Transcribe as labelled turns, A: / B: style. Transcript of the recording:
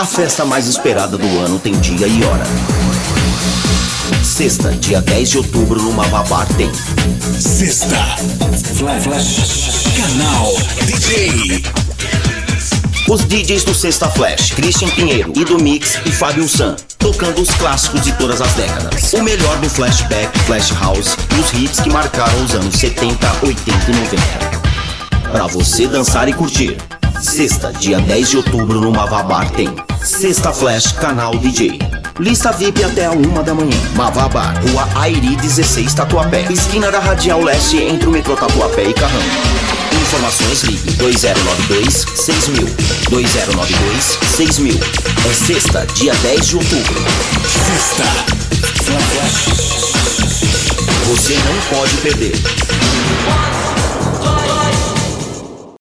A: A festa mais esperada do ano tem dia e hora. Sexta, dia 10 de outubro, no Mavabar tem.
B: Sexta. Flash, Flash. Canal DJ.
A: Os DJs do Sexta Flash, Christian Pinheiro e do Mix e Fábio San, tocando os clássicos de todas as décadas. O melhor do flashback, flash house e os hits que marcaram os anos 70, 80 e 90. Pra você dançar e curtir. Sexta, dia 10 de outubro, no Mavabar tem. Sexta Flash, canal DJ. Lista VIP até a uma da manhã. Mavabar, Rua Airi 16, Tatuapé. Esquina da Radial Leste, entre o metrô Tatuapé e Carrão. Informações ligue 2092 6000. 2092 6000. É sexta, dia 10 de outubro.
B: Sexta. Flash.
A: Você não pode perder.